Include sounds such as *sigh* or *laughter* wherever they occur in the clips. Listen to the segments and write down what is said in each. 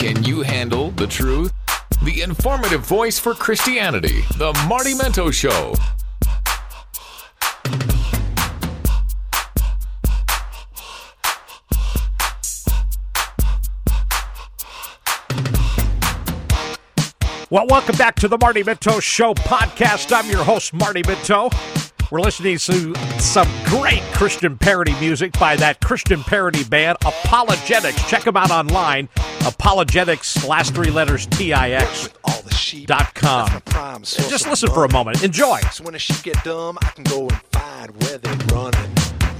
Can you handle the truth? The informative voice for Christianity, The Marty Minto Show. Well, welcome back to the Marty Minto Show podcast. I'm your host, Marty Minto. We're listening to some great Christian parody music by that Christian parody band, ApologetiX. Check them out online. ApologetiX, last three letters, T-I-X. Dot com. Just listen for a moment. Enjoy. So when a sheep get dumb, I can go and find where they're running.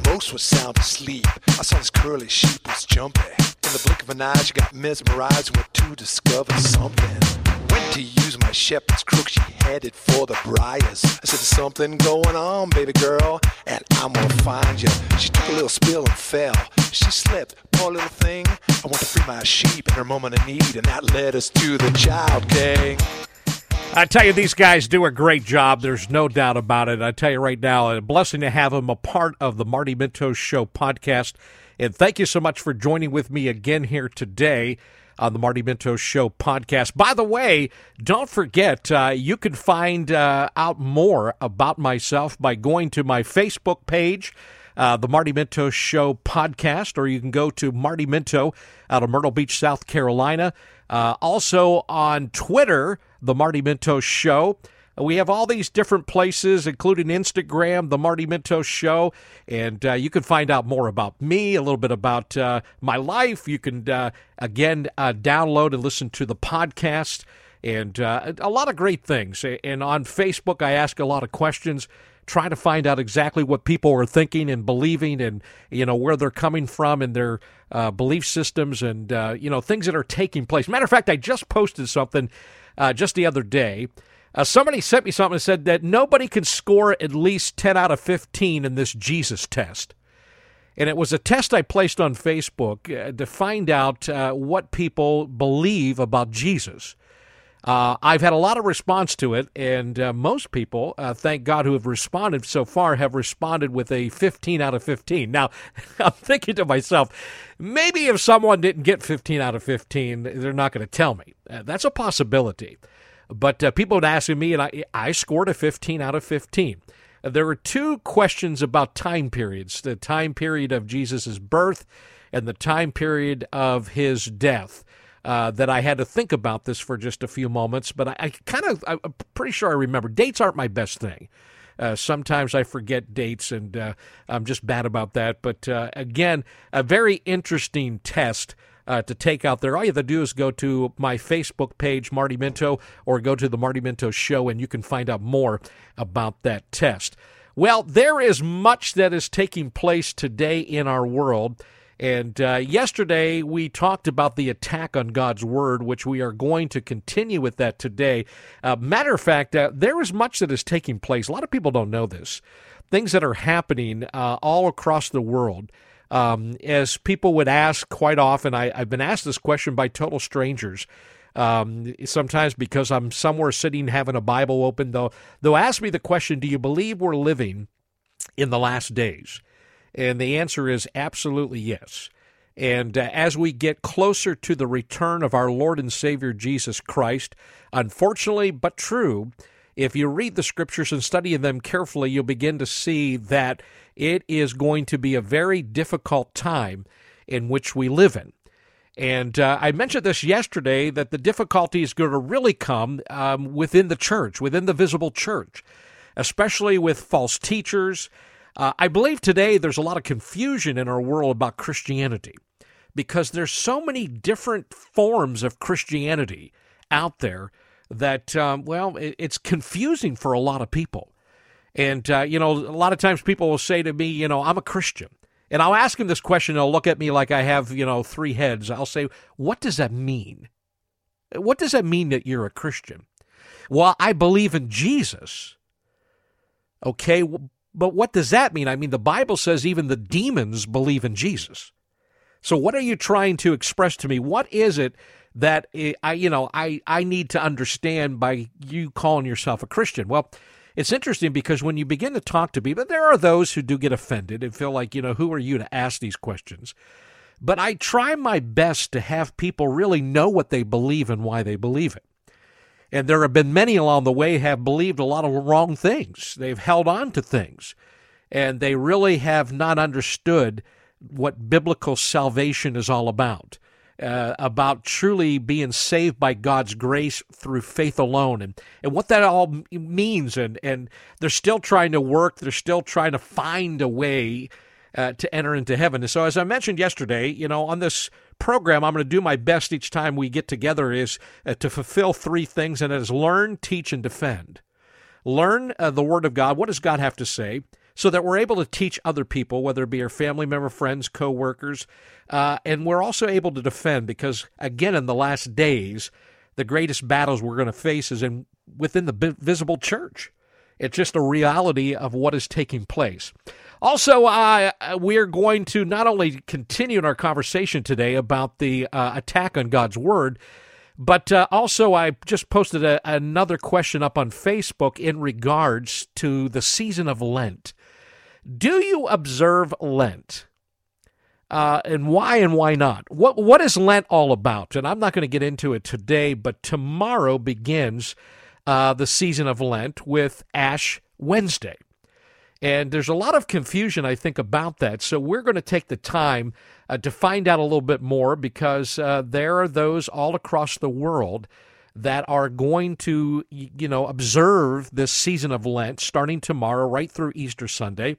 Most was sound asleep. I saw this curly sheep was jumping. In the blink of an eye, she got mesmerized went to discover something. Went to use my shepherd's crook, she headed for the briars. I said, There's something going on, baby girl, and I'm gonna find you. She took a little spill and fell. She slipped, poor little thing. I want to free my sheep in her moment of need, and that led us to the child king. I tell you, these guys do a great job. There's no doubt about it. I tell you right now, a blessing to have them a part of the Marty Minto Show podcast. And thank you so much for joining with me again here today on the Marty Minto Show podcast. By the way, don't forget, uh, you can find uh, out more about myself by going to my Facebook page. Uh, the Marty Minto Show podcast, or you can go to Marty Minto out of Myrtle Beach, South Carolina. Uh, also on Twitter, the Marty Minto Show. We have all these different places, including Instagram, The Marty Minto Show, and uh, you can find out more about me, a little bit about uh, my life. You can, uh, again, uh, download and listen to the podcast, and uh, a lot of great things. And on Facebook, I ask a lot of questions trying to find out exactly what people are thinking and believing and you know where they're coming from and their uh, belief systems and uh, you know things that are taking place matter of fact i just posted something uh, just the other day uh, somebody sent me something that said that nobody can score at least 10 out of 15 in this jesus test and it was a test i placed on facebook uh, to find out uh, what people believe about jesus uh, I've had a lot of response to it, and uh, most people, uh, thank God, who have responded so far have responded with a 15 out of 15. Now, *laughs* I'm thinking to myself, maybe if someone didn't get 15 out of 15, they're not going to tell me. That's a possibility. But uh, people would ask me, and I, I scored a 15 out of 15. There were two questions about time periods the time period of Jesus' birth and the time period of his death uh, that I had to think about this for just a few moments, but I, I kind of, I'm pretty sure I remember. Dates aren't my best thing. Uh, sometimes I forget dates, and uh, I'm just bad about that. But uh, again, a very interesting test uh, to take out there. All you have to do is go to my Facebook page, Marty Minto, or go to the Marty Minto Show, and you can find out more about that test. Well, there is much that is taking place today in our world. And uh, yesterday we talked about the attack on God's word, which we are going to continue with that today. Uh, matter of fact, uh, there is much that is taking place. A lot of people don't know this. Things that are happening uh, all across the world. Um, as people would ask quite often, I, have been asked this question by total strangers. Um, sometimes because I'm somewhere sitting having a Bible open, they'll, they'll ask me the question Do you believe we're living in the last days? And the answer is absolutely yes. And uh, as we get closer to the return of our Lord and Savior Jesus Christ, unfortunately but true, if you read the scriptures and study them carefully, you'll begin to see that it is going to be a very difficult time in which we live in. And uh, I mentioned this yesterday that the difficulty is going to really come um, within the church, within the visible church, especially with false teachers uh, I believe today there's a lot of confusion in our world about Christianity because there's so many different forms of Christianity out there that, um, well, it, it's confusing for a lot of people. And, uh, you know, a lot of times people will say to me, you know, I'm a Christian. And I'll ask him this question. They'll look at me like I have, you know, three heads. I'll say, what does that mean? What does that mean that you're a Christian? Well, I believe in Jesus. Okay, but what does that mean? I mean, the Bible says even the demons believe in Jesus. So what are you trying to express to me? What is it that I, you know, I, I need to understand by you calling yourself a Christian? Well, it's interesting because when you begin to talk to people, there are those who do get offended and feel like, you know, who are you to ask these questions? but I try my best to have people really know what they believe and why they believe it. And there have been many along the way have believed a lot of wrong things. They've held on to things, and they really have not understood what biblical salvation is all about. Uh, about truly being saved by God's grace through faith alone and, and what that all means. And, and they're still trying to work, they're still trying to find a way uh, to enter into heaven. And so, as I mentioned yesterday, you know, on this program, I'm going to do my best each time we get together is uh, to fulfill three things, and that is learn, teach, and defend. Learn uh, the Word of God. What does God have to say? So that we're able to teach other people, whether it be our family member, friends, co-workers, uh, and we're also able to defend because, again, in the last days, the greatest battles we're going to face is in within the visible church. It's just a reality of what is taking place. Also, uh, we're going to not only continue in our conversation today about the uh, attack on God's Word, but uh, also I just posted a, another question up on Facebook in regards to the season of Lent. Do you observe Lent? Uh, and why and why not? What what is Lent all about? And I'm not going to get into it today, but tomorrow begins uh, the season of Lent with Ash Wednesday. And there's a lot of confusion, I think, about that. So we're going to take the time uh, to find out a little bit more because uh, there are those all across the world that are going to, you know, observe this season of Lent starting tomorrow right through Easter Sunday.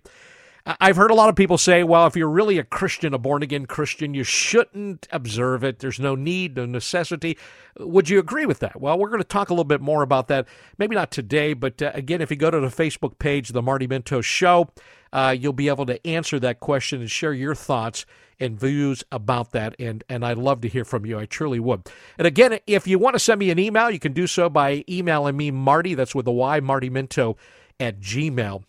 I've heard a lot of people say, well, if you're really a Christian, a born again Christian, you shouldn't observe it. There's no need, no necessity. Would you agree with that? Well, we're going to talk a little bit more about that. Maybe not today, but uh, again, if you go to the Facebook page, The Marty Minto Show, uh, you'll be able to answer that question and share your thoughts and views about that. And, and I'd love to hear from you. I truly would. And again, if you want to send me an email, you can do so by emailing me, Marty, that's with a Y, Marty Minto at gmail.com.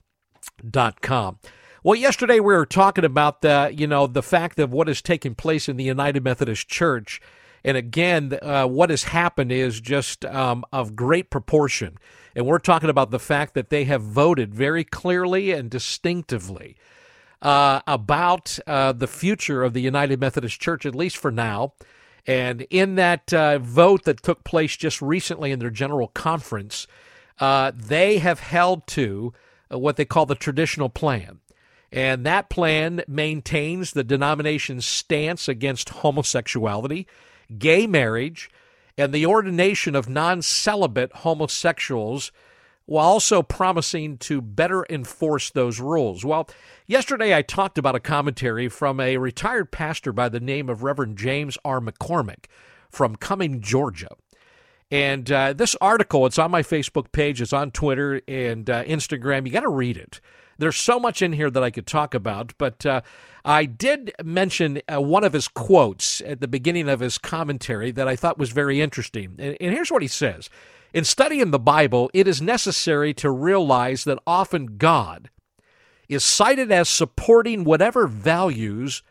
Well, yesterday we were talking about the, you know, the fact of what is taking place in the United Methodist Church. And again, uh, what has happened is just um, of great proportion. And we're talking about the fact that they have voted very clearly and distinctively uh, about uh, the future of the United Methodist Church, at least for now. And in that uh, vote that took place just recently in their general conference, uh, they have held to uh, what they call the traditional plan. And that plan maintains the denomination's stance against homosexuality, gay marriage, and the ordination of non celibate homosexuals, while also promising to better enforce those rules. Well, yesterday I talked about a commentary from a retired pastor by the name of Reverend James R. McCormick from Cumming, Georgia. And uh, this article, it's on my Facebook page, it's on Twitter and uh, Instagram. You got to read it. There's so much in here that I could talk about, but uh, I did mention uh, one of his quotes at the beginning of his commentary that I thought was very interesting. And, and here's what he says In studying the Bible, it is necessary to realize that often God is cited as supporting whatever values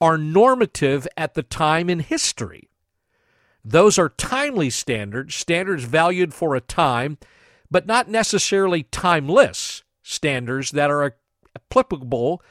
are normative at the time in history. Those are timely standards, standards valued for a time, but not necessarily timeless standards that are applicable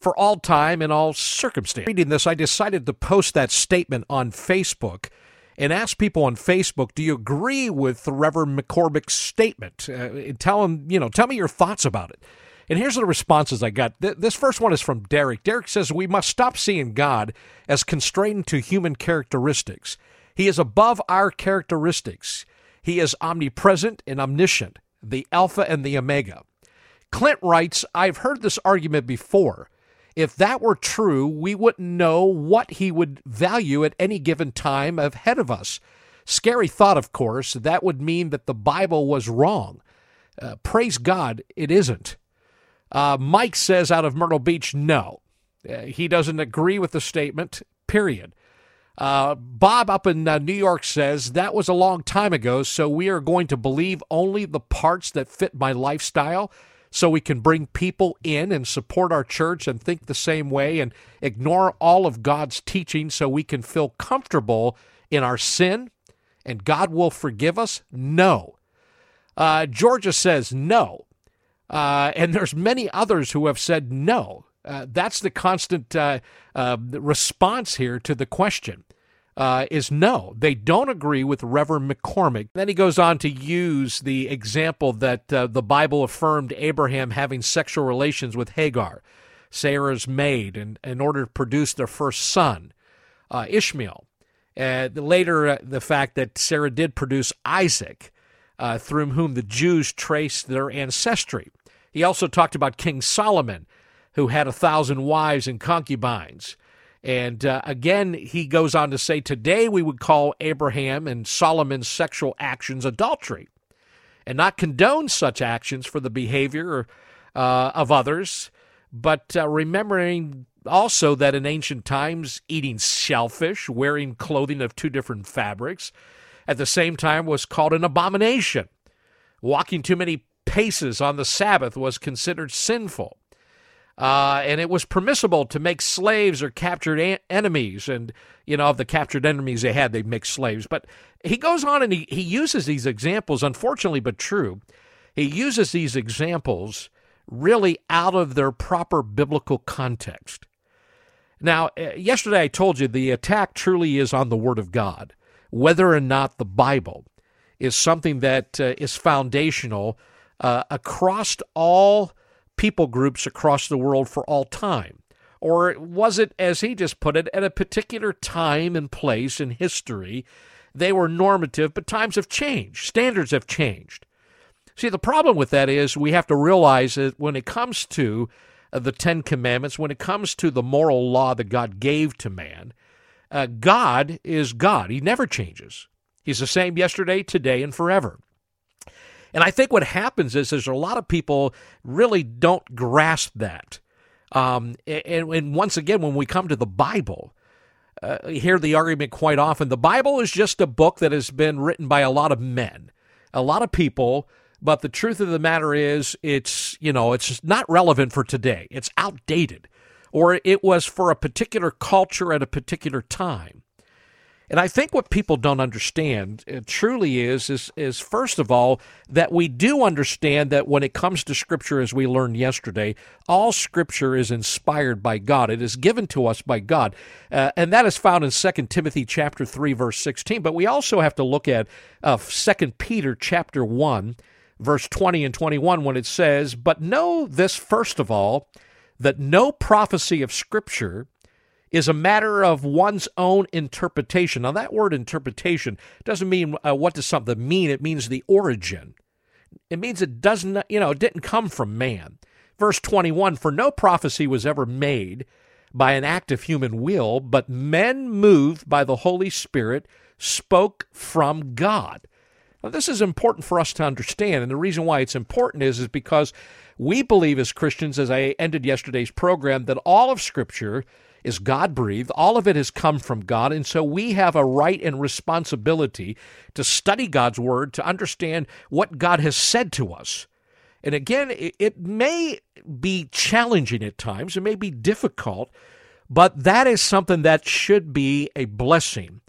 for all time and all circumstances. Reading this, I decided to post that statement on Facebook and ask people on Facebook, do you agree with the Reverend McCormick's statement? Uh, tell them, you know, tell me your thoughts about it. And here's the responses I got. This first one is from Derek. Derek says, We must stop seeing God as constrained to human characteristics. He is above our characteristics. He is omnipresent and omniscient, the Alpha and the Omega. Clint writes, I've heard this argument before. If that were true, we wouldn't know what he would value at any given time ahead of us. Scary thought, of course. That would mean that the Bible was wrong. Uh, praise God, it isn't. Uh, Mike says out of Myrtle Beach, no. Uh, he doesn't agree with the statement, period. Uh, Bob up in uh, New York says that was a long time ago, so we are going to believe only the parts that fit my lifestyle so we can bring people in and support our church and think the same way and ignore all of God's teaching so we can feel comfortable in our sin and God will forgive us? No. Uh, Georgia says no. Uh, and there's many others who have said no. Uh, that's the constant uh, uh, response here to the question. Uh, is no, they don't agree with Reverend McCormick. Then he goes on to use the example that uh, the Bible affirmed Abraham having sexual relations with Hagar, Sarah's maid, in, in order to produce their first son, uh, Ishmael. later, the fact that Sarah did produce Isaac, through whom the Jews traced their ancestry. He also talked about King Solomon who had a thousand wives and concubines. And uh, again, he goes on to say, today we would call Abraham and Solomon's sexual actions adultery and not condone such actions for the behavior uh, of others, but uh, remembering also that in ancient times, eating shellfish, wearing clothing of two different fabrics, at the same time was called an abomination. Walking too many paces on the Sabbath was considered sinful. Uh, and it was permissible to make slaves or captured enemies. And, you know, of the captured enemies they had, they'd make slaves. But he goes on and he, he uses these examples, unfortunately but true. He uses these examples really out of their proper biblical context. Now, uh, yesterday I told you the attack truly is on the Word of God, whether or not the Bible is something that uh, is foundational uh, across all people groups across the world for all time? Or was it, as he just put it, at a particular time and place in history, they were normative, but times have changed, standards have changed. See, the problem with that is we have to realize that when it comes to uh, the Ten Commandments, when it comes to the moral law that God gave to man, uh, God is God. He never changes. He's the same yesterday, today, and forever. And I think what happens is there's a lot of people really don't grasp that. Um, and, and, once again, when we come to the Bible, uh, hear the argument quite often the Bible is just a book that has been written by a lot of men, a lot of people. But the truth of the matter is, it's you know, it's not relevant for today. It's outdated, or it was for a particular culture at a particular time. And I think what people don't understand uh, truly is, is, is first of all, that we do understand that when it comes to Scripture, as we learned yesterday, all Scripture is inspired by God. It is given to us by God. Uh, and that is found in 2 Timothy chapter 3, verse 16. But we also have to look at uh, 2 Peter chapter 1, verse 20 and 21, when it says, But know this first of all, that no prophecy of Scripture is a matter of one's own interpretation. Now, that word interpretation doesn't mean uh, what does something mean, it means the origin. It means it doesn't, you know, it didn't come from man. Verse 21 For no prophecy was ever made by an act of human will, but men moved by the Holy Spirit spoke from God. Now, this is important for us to understand, and the reason why it's important is, is because we believe as Christians, as I ended yesterday's program, that all of Scripture is God breathed. All of it has come from God. And so we have a right and responsibility to study God's word, to understand what God has said to us. And again, it may be challenging at times, it may be difficult, but that is something that should be a blessing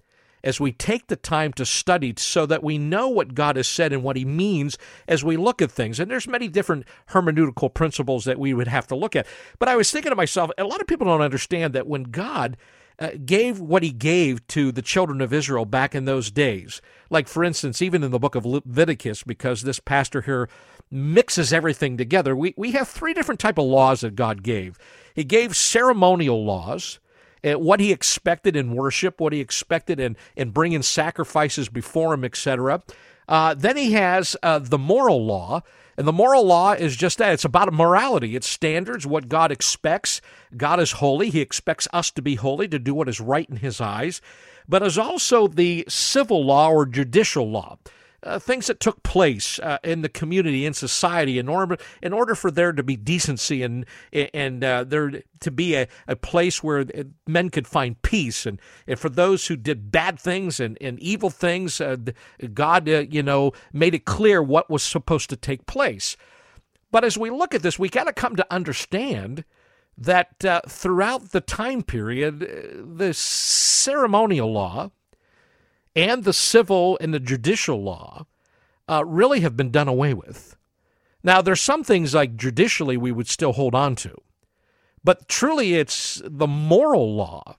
as we take the time to study so that we know what God has said and what he means as we look at things. And there's many different hermeneutical principles that we would have to look at. But I was thinking to myself, a lot of people don't understand that when God uh, gave what he gave to the children of Israel back in those days. Like, for instance, even in the book of Leviticus, because this pastor here mixes everything together, we, we have three different type of laws that God gave. He gave ceremonial laws, what he expected in worship, what he expected in, in bringing sacrifices before him, etc. Uh, then he has uh, the moral law. And the moral law is just that it's about morality, it's standards, what God expects. God is holy. He expects us to be holy, to do what is right in His eyes. But is also the civil law or judicial law uh, things that took place uh, in the community in society in order in order for there to be decency and and uh, there to be a, a place where men could find peace. And, and for those who did bad things and, and evil things uh, God uh, you know made it clear what was supposed to take place. But as we look at this we got to come to understand that uh, throughout the time period the ceremonial law and the civil and the judicial law uh, really have been done away with. Now, there's some things like judicially we would still hold on to, But truly, it's the moral law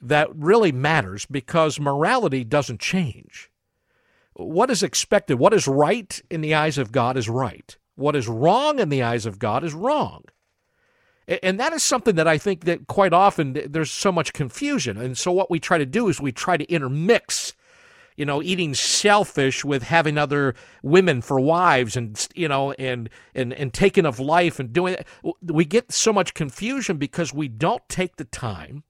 that really matters because morality doesn't change. What is expected, what is right in the eyes of God is right. What is wrong in the eyes of God is wrong. And that is something that I think that quite often there's so much confusion. And so what we try to do is we try to intermix you know, eating shellfish with having other women for wives and, you know, and, and, and taking of life and doing it. We get so much confusion because we don't take the time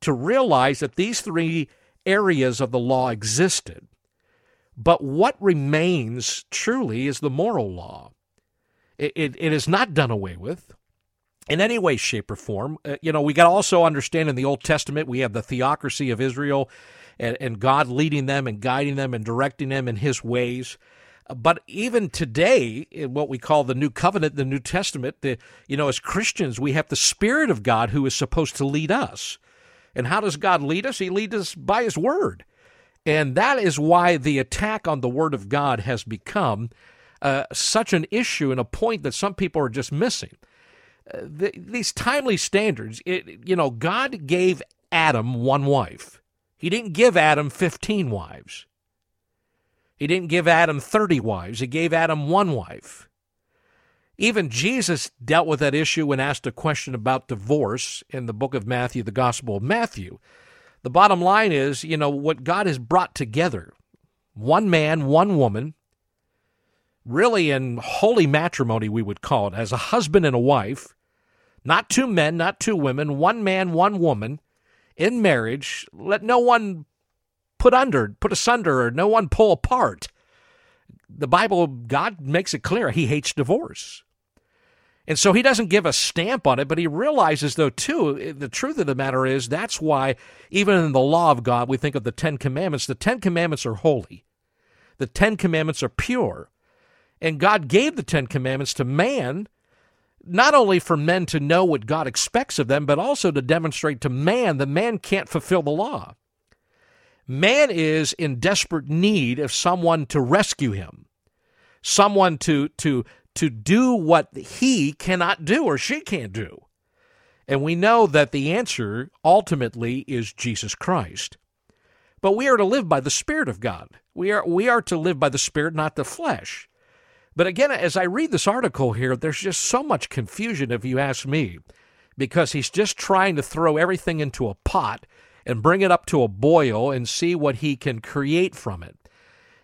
to realize that these three areas of the law existed. But what remains truly is the moral law. It, it, it is not done away with in any way, shape, or form. Uh, you know, we got to also understand in the Old Testament, we have the theocracy of Israel and, and God leading them and guiding them and directing them in His ways. But even today, in what we call the New Covenant, the New Testament, the, you know, as Christians, we have the Spirit of God who is supposed to lead us. And how does God lead us? He leads us by His Word. And that is why the attack on the Word of God has become uh, such an issue and a point that some people are just missing. The, these timely standards, it, you know, God gave Adam one wife. He didn't give Adam 15 wives. He didn't give Adam 30 wives. He gave Adam one wife. Even Jesus dealt with that issue when asked a question about divorce in the book of Matthew, the Gospel of Matthew. The bottom line is, you know, what God has brought together one man, one woman, really in holy matrimony, we would call it, as a husband and a wife, not two men, not two women, one man, one woman, in marriage, let no one put under, put asunder, or no one pull apart. The Bible, God makes it clear he hates divorce. And so he doesn't give a stamp on it, but he realizes, though, too, the truth of the matter is that's why, even in the law of God, we think of the Ten Commandments. The Ten Commandments are holy, the Ten Commandments are pure. And God gave the Ten Commandments to man not only for men to know what God expects of them, but also to demonstrate to man that man can't fulfill the law. Man is in desperate need of someone to rescue him, someone to, to, to do what he cannot do or she can't do. And we know that the answer ultimately is Jesus Christ. But we are to live by the Spirit of God. We are, we are to live by the Spirit, not the flesh. But again, as I read this article here, there's just so much confusion, if you ask me, because he's just trying to throw everything into a pot and bring it up to a boil and see what he can create from it.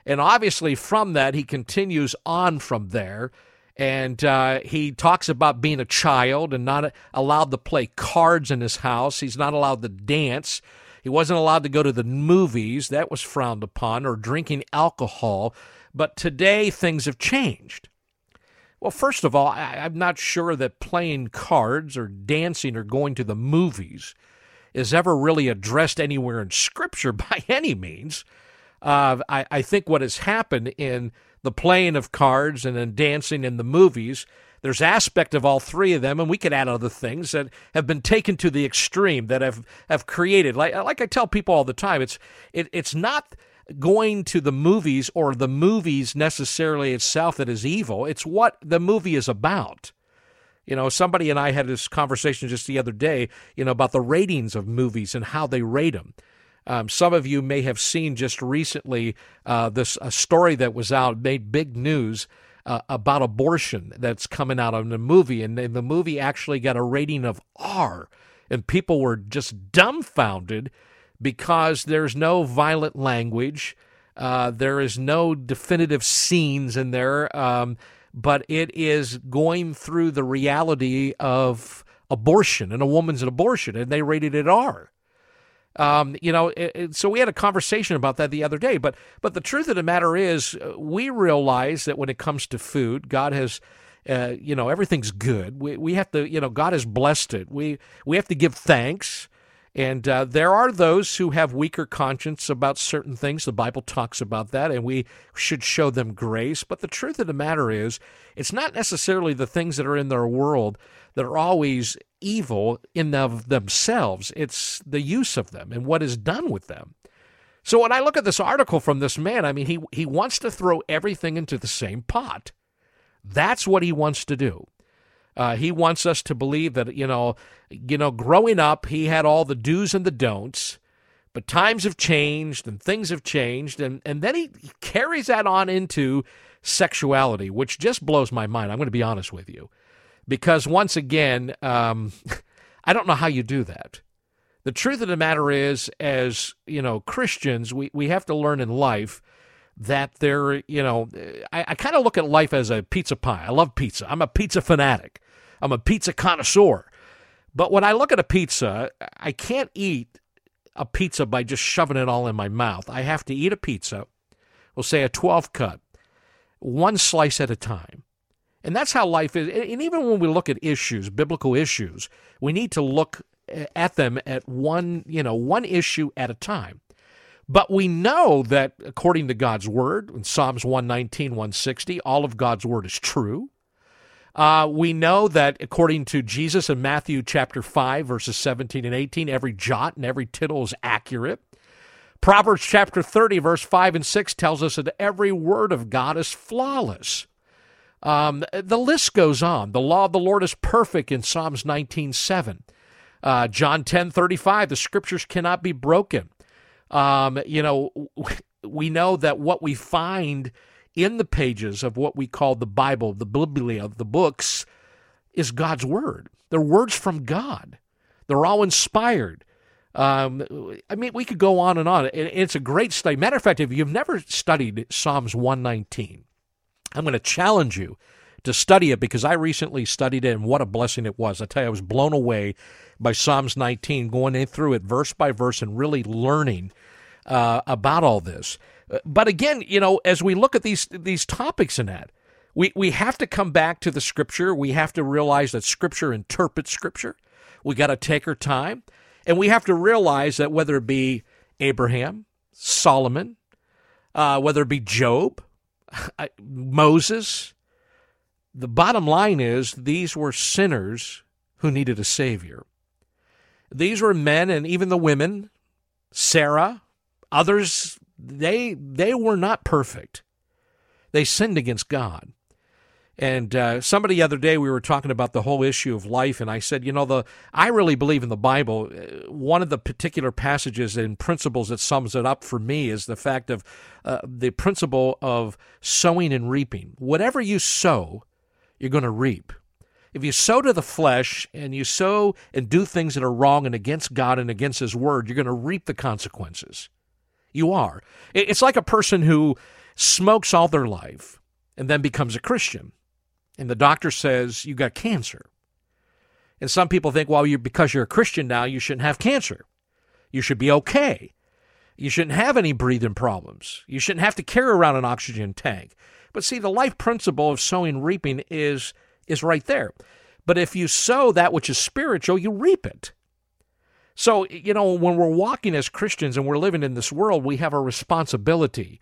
And obviously, from that, he continues on from there. And uh, he talks about being a child and not allowed to play cards in his house. He's not allowed to dance. He wasn't allowed to go to the movies. That was frowned upon, or drinking alcohol. But today things have changed. Well, first of all, I, am not sure that playing cards or dancing or going to the movies is ever really addressed anywhere in Scripture *laughs* by any means. Uh, I, I think what has happened in the playing of cards and in dancing in the movies, there's aspect of all three of them, and we could add other things that have been taken to the extreme that have have created. Like like I tell people all the time, it's it, it's not going to the movies or the movies necessarily itself that is evil. It's what the movie is about. You know, somebody and I had this conversation just the other day, you know, about the ratings of movies and how they rate them. Um, some of you may have seen just recently uh, this a story that was out, made big news uh, about abortion that's coming out in the movie, and, and the movie actually got a rating of R, and people were just dumbfounded because there's no violent language. Uh, there is no definitive scenes in there, um, but it is going through the reality of abortion and a woman's an abortion, and they rated it R. Um, you know, it, it, so we had a conversation about that the other day. But but the truth of the matter is, uh, we realize that when it comes to food, God has. Uh, you know everything's good. We we have to you know God has blessed it. We we have to give thanks. And uh, there are those who have weaker conscience about certain things. The Bible talks about that, and we should show them grace. But the truth of the matter is, it's not necessarily the things that are in their world that are always evil in of themselves. It's the use of them and what is done with them. So when I look at this article from this man, I mean, he, he wants to throw everything into the same pot. That's what he wants to do. Uh, he wants us to believe that you know, you know, growing up, he had all the do's and the don'ts, but times have changed and things have changed, and and then he, carries that on into sexuality, which just blows my mind. I'm going to be honest with you, because once again, um, *laughs* I don't know how you do that. The truth of the matter is, as you know, Christians, we, we have to learn in life that there, you know, I, I kind of look at life as a pizza pie. I love pizza. I'm a pizza fanatic. I'm a pizza connoisseur. But when I look at a pizza, I can't eat a pizza by just shoving it all in my mouth. I have to eat a pizza, we'll say a 12 cut, one slice at a time. And that's how life is. And even when we look at issues, biblical issues, we need to look eh, at them at one, you know, one issue at a time. But we know that according to God's word, in Psalms 119, 160, all of God's word is true. Uh, we know that according to Jesus in Matthew chapter 5, verses 17 and 18, every jot and every tittle is accurate. Proverbs chapter 30, verse 5 and 6 tells us that every word of God is flawless. Um, the list goes on. The law of the Lord is perfect in Psalms 19, 7. Uh, John 10 35, the scriptures cannot be broken. Um, you know, *laughs* we know that what we find in the pages of what we call the Bible, the Biblia, the books, is God's Word. They're words from God, they're all inspired. Um, I mean, we could go on and on. It's a great study. Matter of fact, if you've never studied Psalms 119, I'm going to challenge you to study it because I recently studied it and what a blessing it was. I tell you, I was blown away by Psalms 19, going in through it verse by verse and really learning uh, about all this. Uh, but again, you know, as we look at these these topics in that, we, we have to come back to the scripture. We have to realize that scripture interprets scripture. We got to take our time. And we have to realize that whether it be Abraham, Solomon, uh, whether it be Job, *laughs* Moses, the bottom line is these were sinners who needed a Savior. These were men and even the women, Sarah, others, they, they were not perfect. They sinned against God. And uh, somebody the other day we were talking about the whole issue of life, and I said, you know, the I really believe in the Bible. Uh, one of the particular passages and principles that sums it up for me is the fact of uh, the principle of sowing and reaping. Whatever you sow, you're going to reap. If you sow to the flesh and you sow and do things that are wrong and against God and against His Word, you're going to reap the consequences. You are. It's like a person who smokes all their life and then becomes a Christian. And the doctor says, You got cancer. And some people think, well, you because you're a Christian now, you shouldn't have cancer. You should be okay. You shouldn't have any breathing problems. You shouldn't have to carry around an oxygen tank. But see, the life principle of sowing reaping is is right there. But if you sow that which is spiritual, you reap it. So, you know, when we're walking as Christians and we're living in this world, we have a responsibility,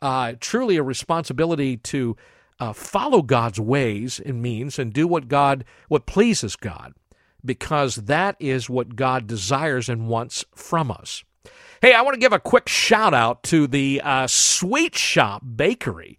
uh, truly a responsibility to uh, follow God's ways and means and do what God, what pleases God, because that is what God desires and wants from us. Hey, I want to give a quick shout out to the uh, Sweet Shop Bakery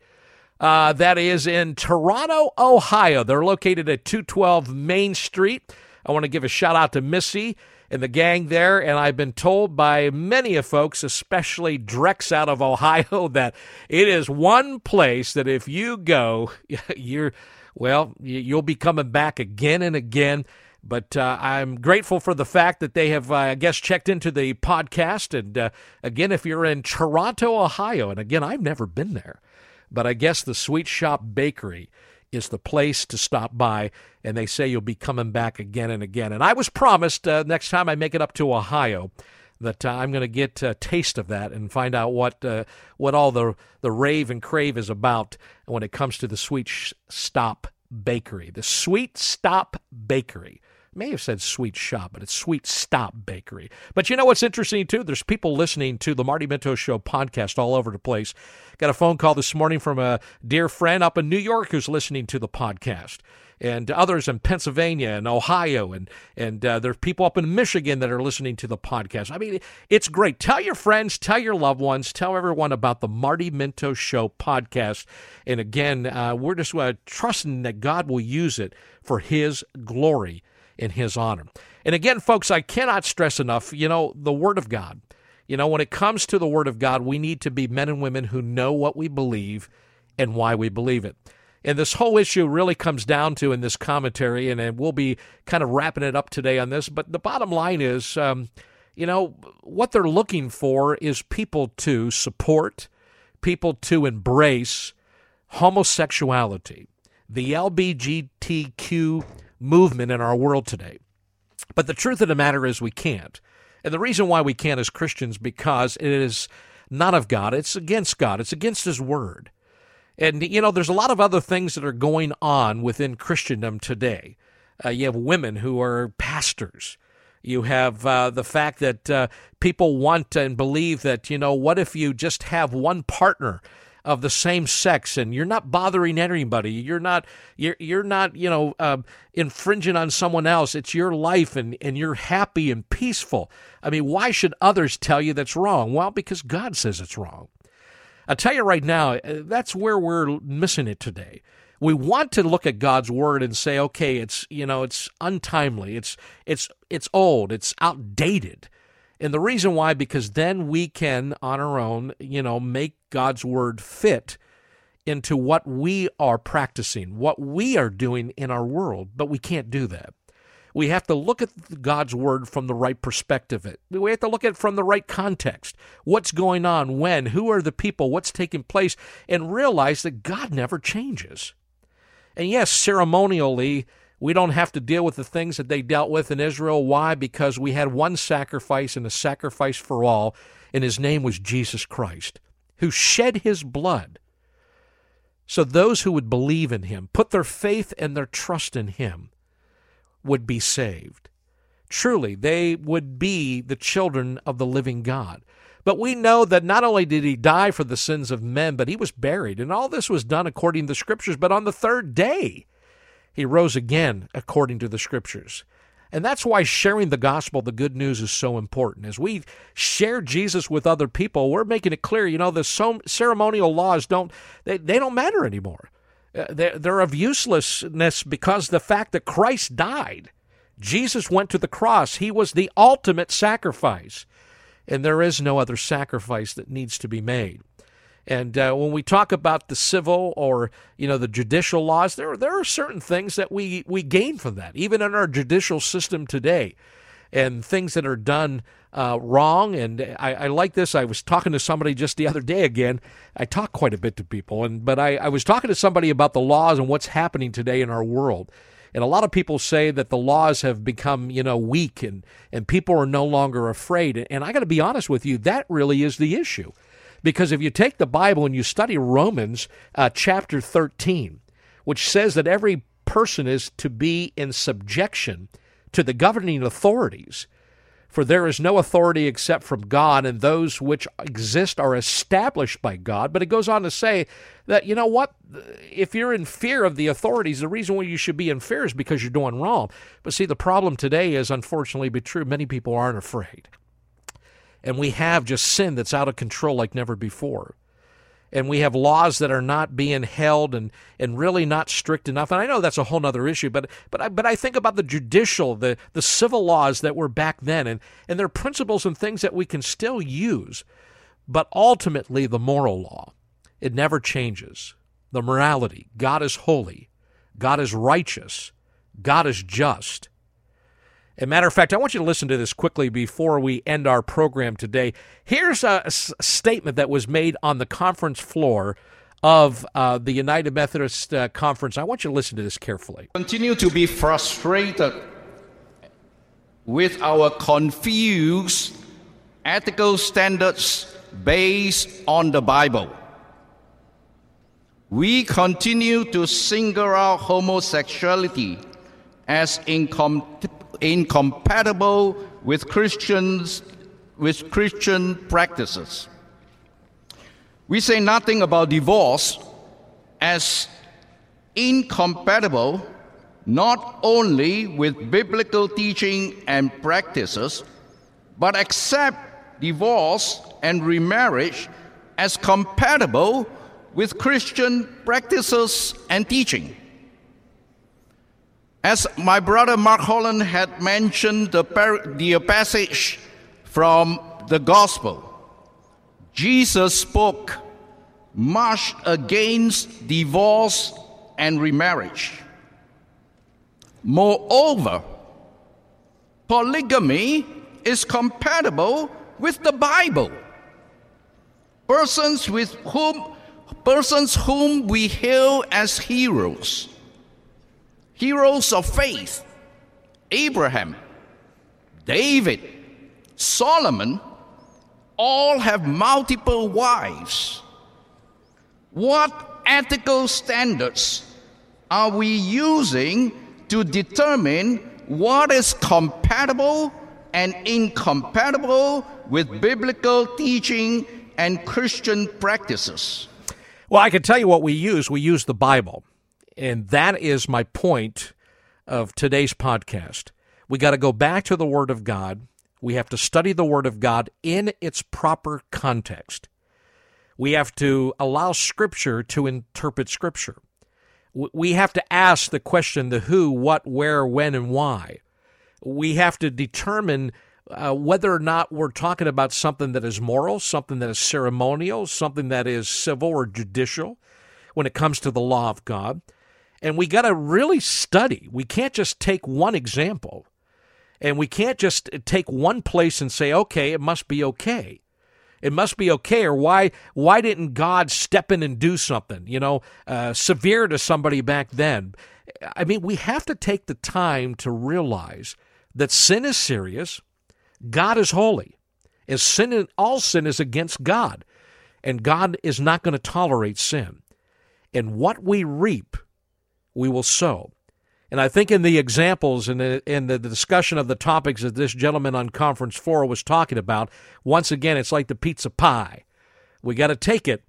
uh, that is in Toronto, Ohio. They're located at 212 Main Street. I want to give a shout out to Missy and the gang there. And I've been told by many of folks, especially Drex out of Ohio, *laughs* that it is one place that if you go, *laughs* you're, well, you'll be coming back again and again. But uh, I'm grateful for the fact that they have, uh, I guess, checked into the podcast. And uh, again, if you're in Toronto, Ohio, and again, I've never been there. But I guess the Sweet Shop Bakery is the place to stop by, and they say you'll be coming back again and again. And I was promised uh, next time I make it up to Ohio that uh, I'm going to get a taste of that and find out what uh, what all the the rave and crave is about when it comes to the Sweet Stop Bakery. The Sweet Stop Bakery. May have said Sweet Shop, but it's Sweet Stop Bakery. But you know what's interesting too? There's people listening to the Marty Minto Show podcast all over the place. Got a phone call this morning from a dear friend up in New York who's listening to the podcast and others in Pennsylvania and Ohio, and and uh, there's people up in Michigan that are listening to the podcast. I mean, it's great. Tell your friends, tell your loved ones, tell everyone about the Marty Minto Show podcast. And again, uh, we're just uh, trusting that God will use it for His glory and His honor. And again, folks, I cannot stress enough. You know, the Word of God. You know, when it comes to the Word of God, we need to be men and women who know what we believe and why we believe it. And this whole issue really comes down to in this commentary, and, and we'll be kind of wrapping it up today on this. But the bottom line is, um, you know, what they're looking for is people to support, people to embrace homosexuality, the LBGTQ movement in our world today. But the truth of the matter is, we can't. And the reason why we can't as Christians because it is not of God. It's against God. It's against His Word. And, you know, there's a lot of other things that are going on within Christendom today. Uh, you have women who are pastors. You have uh, the fact that uh, people want and believe that, you know, what if you just have one partner of the same sex and you're not bothering anybody. You're not you're, you're not you know uh, infringing on someone else. It's your life and, and you're happy and peaceful. I mean why should others tell you that's wrong? Well because god says it's wrong. I tell you right now, uh, that's where we're missing it today. We want to look at God's word and say, okay, it's you know, it's untimely, it's it's it's old, it's outdated. And the reason why, because then we can, on our own, you know, make God's word fit into what we are practicing, what we are doing in our world, but we can't do that. We have to look at God's word from the right perspective. We have to look at it from the right context. What's going on, when, who are the people, what's taking place, and realize that God never changes. And yes, ceremonially, we don't have to deal with the things that they dealt with in Israel. Why? Because we had one sacrifice and a sacrifice for all, and his name was Jesus Christ, who shed his blood. So those who would believe in him, put their faith and their trust in him, would be saved. Truly, they would be the children of the living God. But we know that not only did he die for the sins of men, but he was buried. And all this was done according to the scriptures. But on the third day, he rose again according to the scriptures. And that's why sharing the gospel, the good news, is so important. As we share Jesus with other people, we're making it clear, you know, the ceremonial laws don't, they, they don't matter anymore. Uh, they're, they're of uselessness because the fact that Christ died. Jesus went to the cross. He was the ultimate sacrifice. And there is no other sacrifice that needs to be made. And uh, when we talk about the civil or you know the judicial laws, there there are certain things that we we gain from that, even in our judicial system today, and things that are done uh, wrong. And I, I, like this. I was talking to somebody just the other day again. I talk quite a bit to people, and but I, I was talking to somebody about the laws and what's happening today in our world. And a lot of people say that the laws have become, you know, weak and, and people are no longer afraid. And I got to be honest with you, that really is the issue. Because if you take the Bible and you study Romans uh, chapter 13, which says that every person is to be in subjection to the governing authorities, for there is no authority except from God, and those which exist are established by God. But it goes on to say that, you know what? If you're in fear of the authorities, the reason why you should be in fear is because you're doing wrong. But see, the problem today is, unfortunately, be true, many people aren't afraid. And we have just sin that's out of control like never before and we have laws that are not being held and, and really not strict enough. And I know that's a whole other issue, but but I, but I think about the judicial, the the civil laws that were back then, and and there are principles and things that we can still use, but ultimately the moral law, it never changes. The morality, God is holy, God is righteous, God is just. A matter of fact, I want you to listen to this quickly before we end our program today. Here's a, statement that was made on the conference floor of uh, the United Methodist uh, Conference. I want you to listen to this carefully. Continue to be frustrated with our confused ethical standards based on the Bible. We continue to single out homosexuality as incompatible incompatible with Christians with Christian practices. We say nothing about divorce as incompatible not only with biblical teaching and practices, but accept divorce and remarriage as compatible with Christian practices and teaching. As my brother Mark Holland had mentioned the, the passage from the gospel, Jesus spoke much against divorce and remarriage. Moreover, polygamy is compatible with the Bible. Persons with whom persons whom we hail as heroes, heroes of faith, Abraham, David, Solomon, all have multiple wives. What ethical standards are we using to determine what is compatible and incompatible with biblical teaching and Christian practices? Well, I can tell you what we use. We use the Bible. And that is my point of today's podcast. We got to go back to the Word of God. We have to study the Word of God in its proper context. We have to allow Scripture to interpret Scripture. We have to ask the question the who, what, where, when, and why. We have to determine uh, whether or not we're talking about something that is moral, something that is ceremonial, something that is civil or judicial when it comes to the law of God. And we got to really study. We can't just take one example and we can't just take one place and say, okay, it must be okay. It must be okay, or why why didn't God step in and do something? You know, uh, severe to somebody back then. I mean, we have to take the time to realize that sin is serious. God is holy. As sin, all sin is against God, and God is not going to tolerate sin. And what we reap, we will sow. And I think in the examples and in, in the discussion of the topics that this gentleman on Conference 4 was talking about, once again, it's like the pizza pie. We got to take it,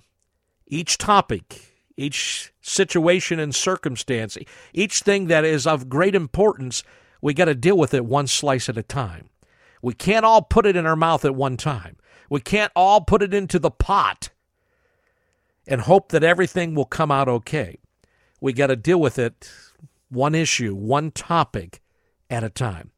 each topic, each situation and circumstance, each thing that is of great importance, we got to deal with it one slice at a time. We can't all put it in our mouth at one time. We can't all put it into the pot and hope that everything will come out okay. We got to deal with it one issue, one topic at a time.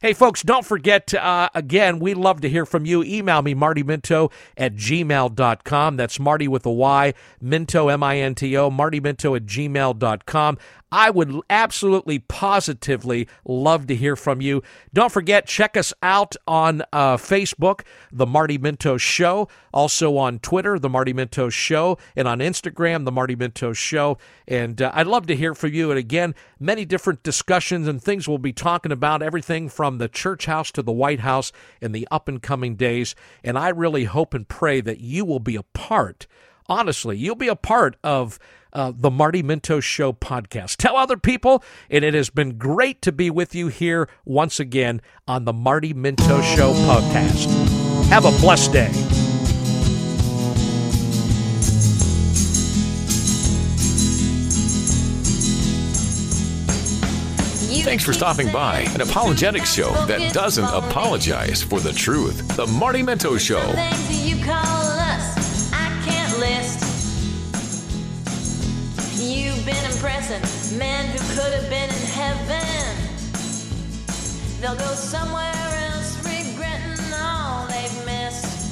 Hey, folks, don't forget, uh, again, we love to hear from you. Email me, Marty Minto at gmail.com. That's Marty with a Y, Minto, M I N T O, Marty Minto at gmail.com. I would absolutely positively love to hear from you. Don't forget, check us out on uh, Facebook, The Marty Minto Show, also on Twitter, The Marty Minto Show, and on Instagram, The Marty Minto Show. And uh, I'd love to hear from you. And again, many different discussions and things we'll be talking about, everything from the church house to the White House in the up and coming days. And I really hope and pray that you will be a part, honestly, you'll be a part of uh, the Marty Minto Show podcast. Tell other people, and it has been great to be with you here once again on the Marty Minto Show podcast. Have a blessed day. Thanks for stopping by an apologetics show that doesn't apologize for the truth. The Marty Minto Show. You've been impressing men who could have been in heaven. They'll go somewhere else regretting all they've missed.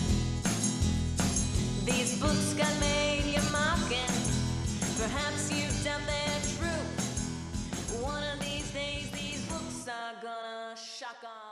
These books got made, you're mocking. Perhaps you've done their truth. One of these days, these books are gonna shock on.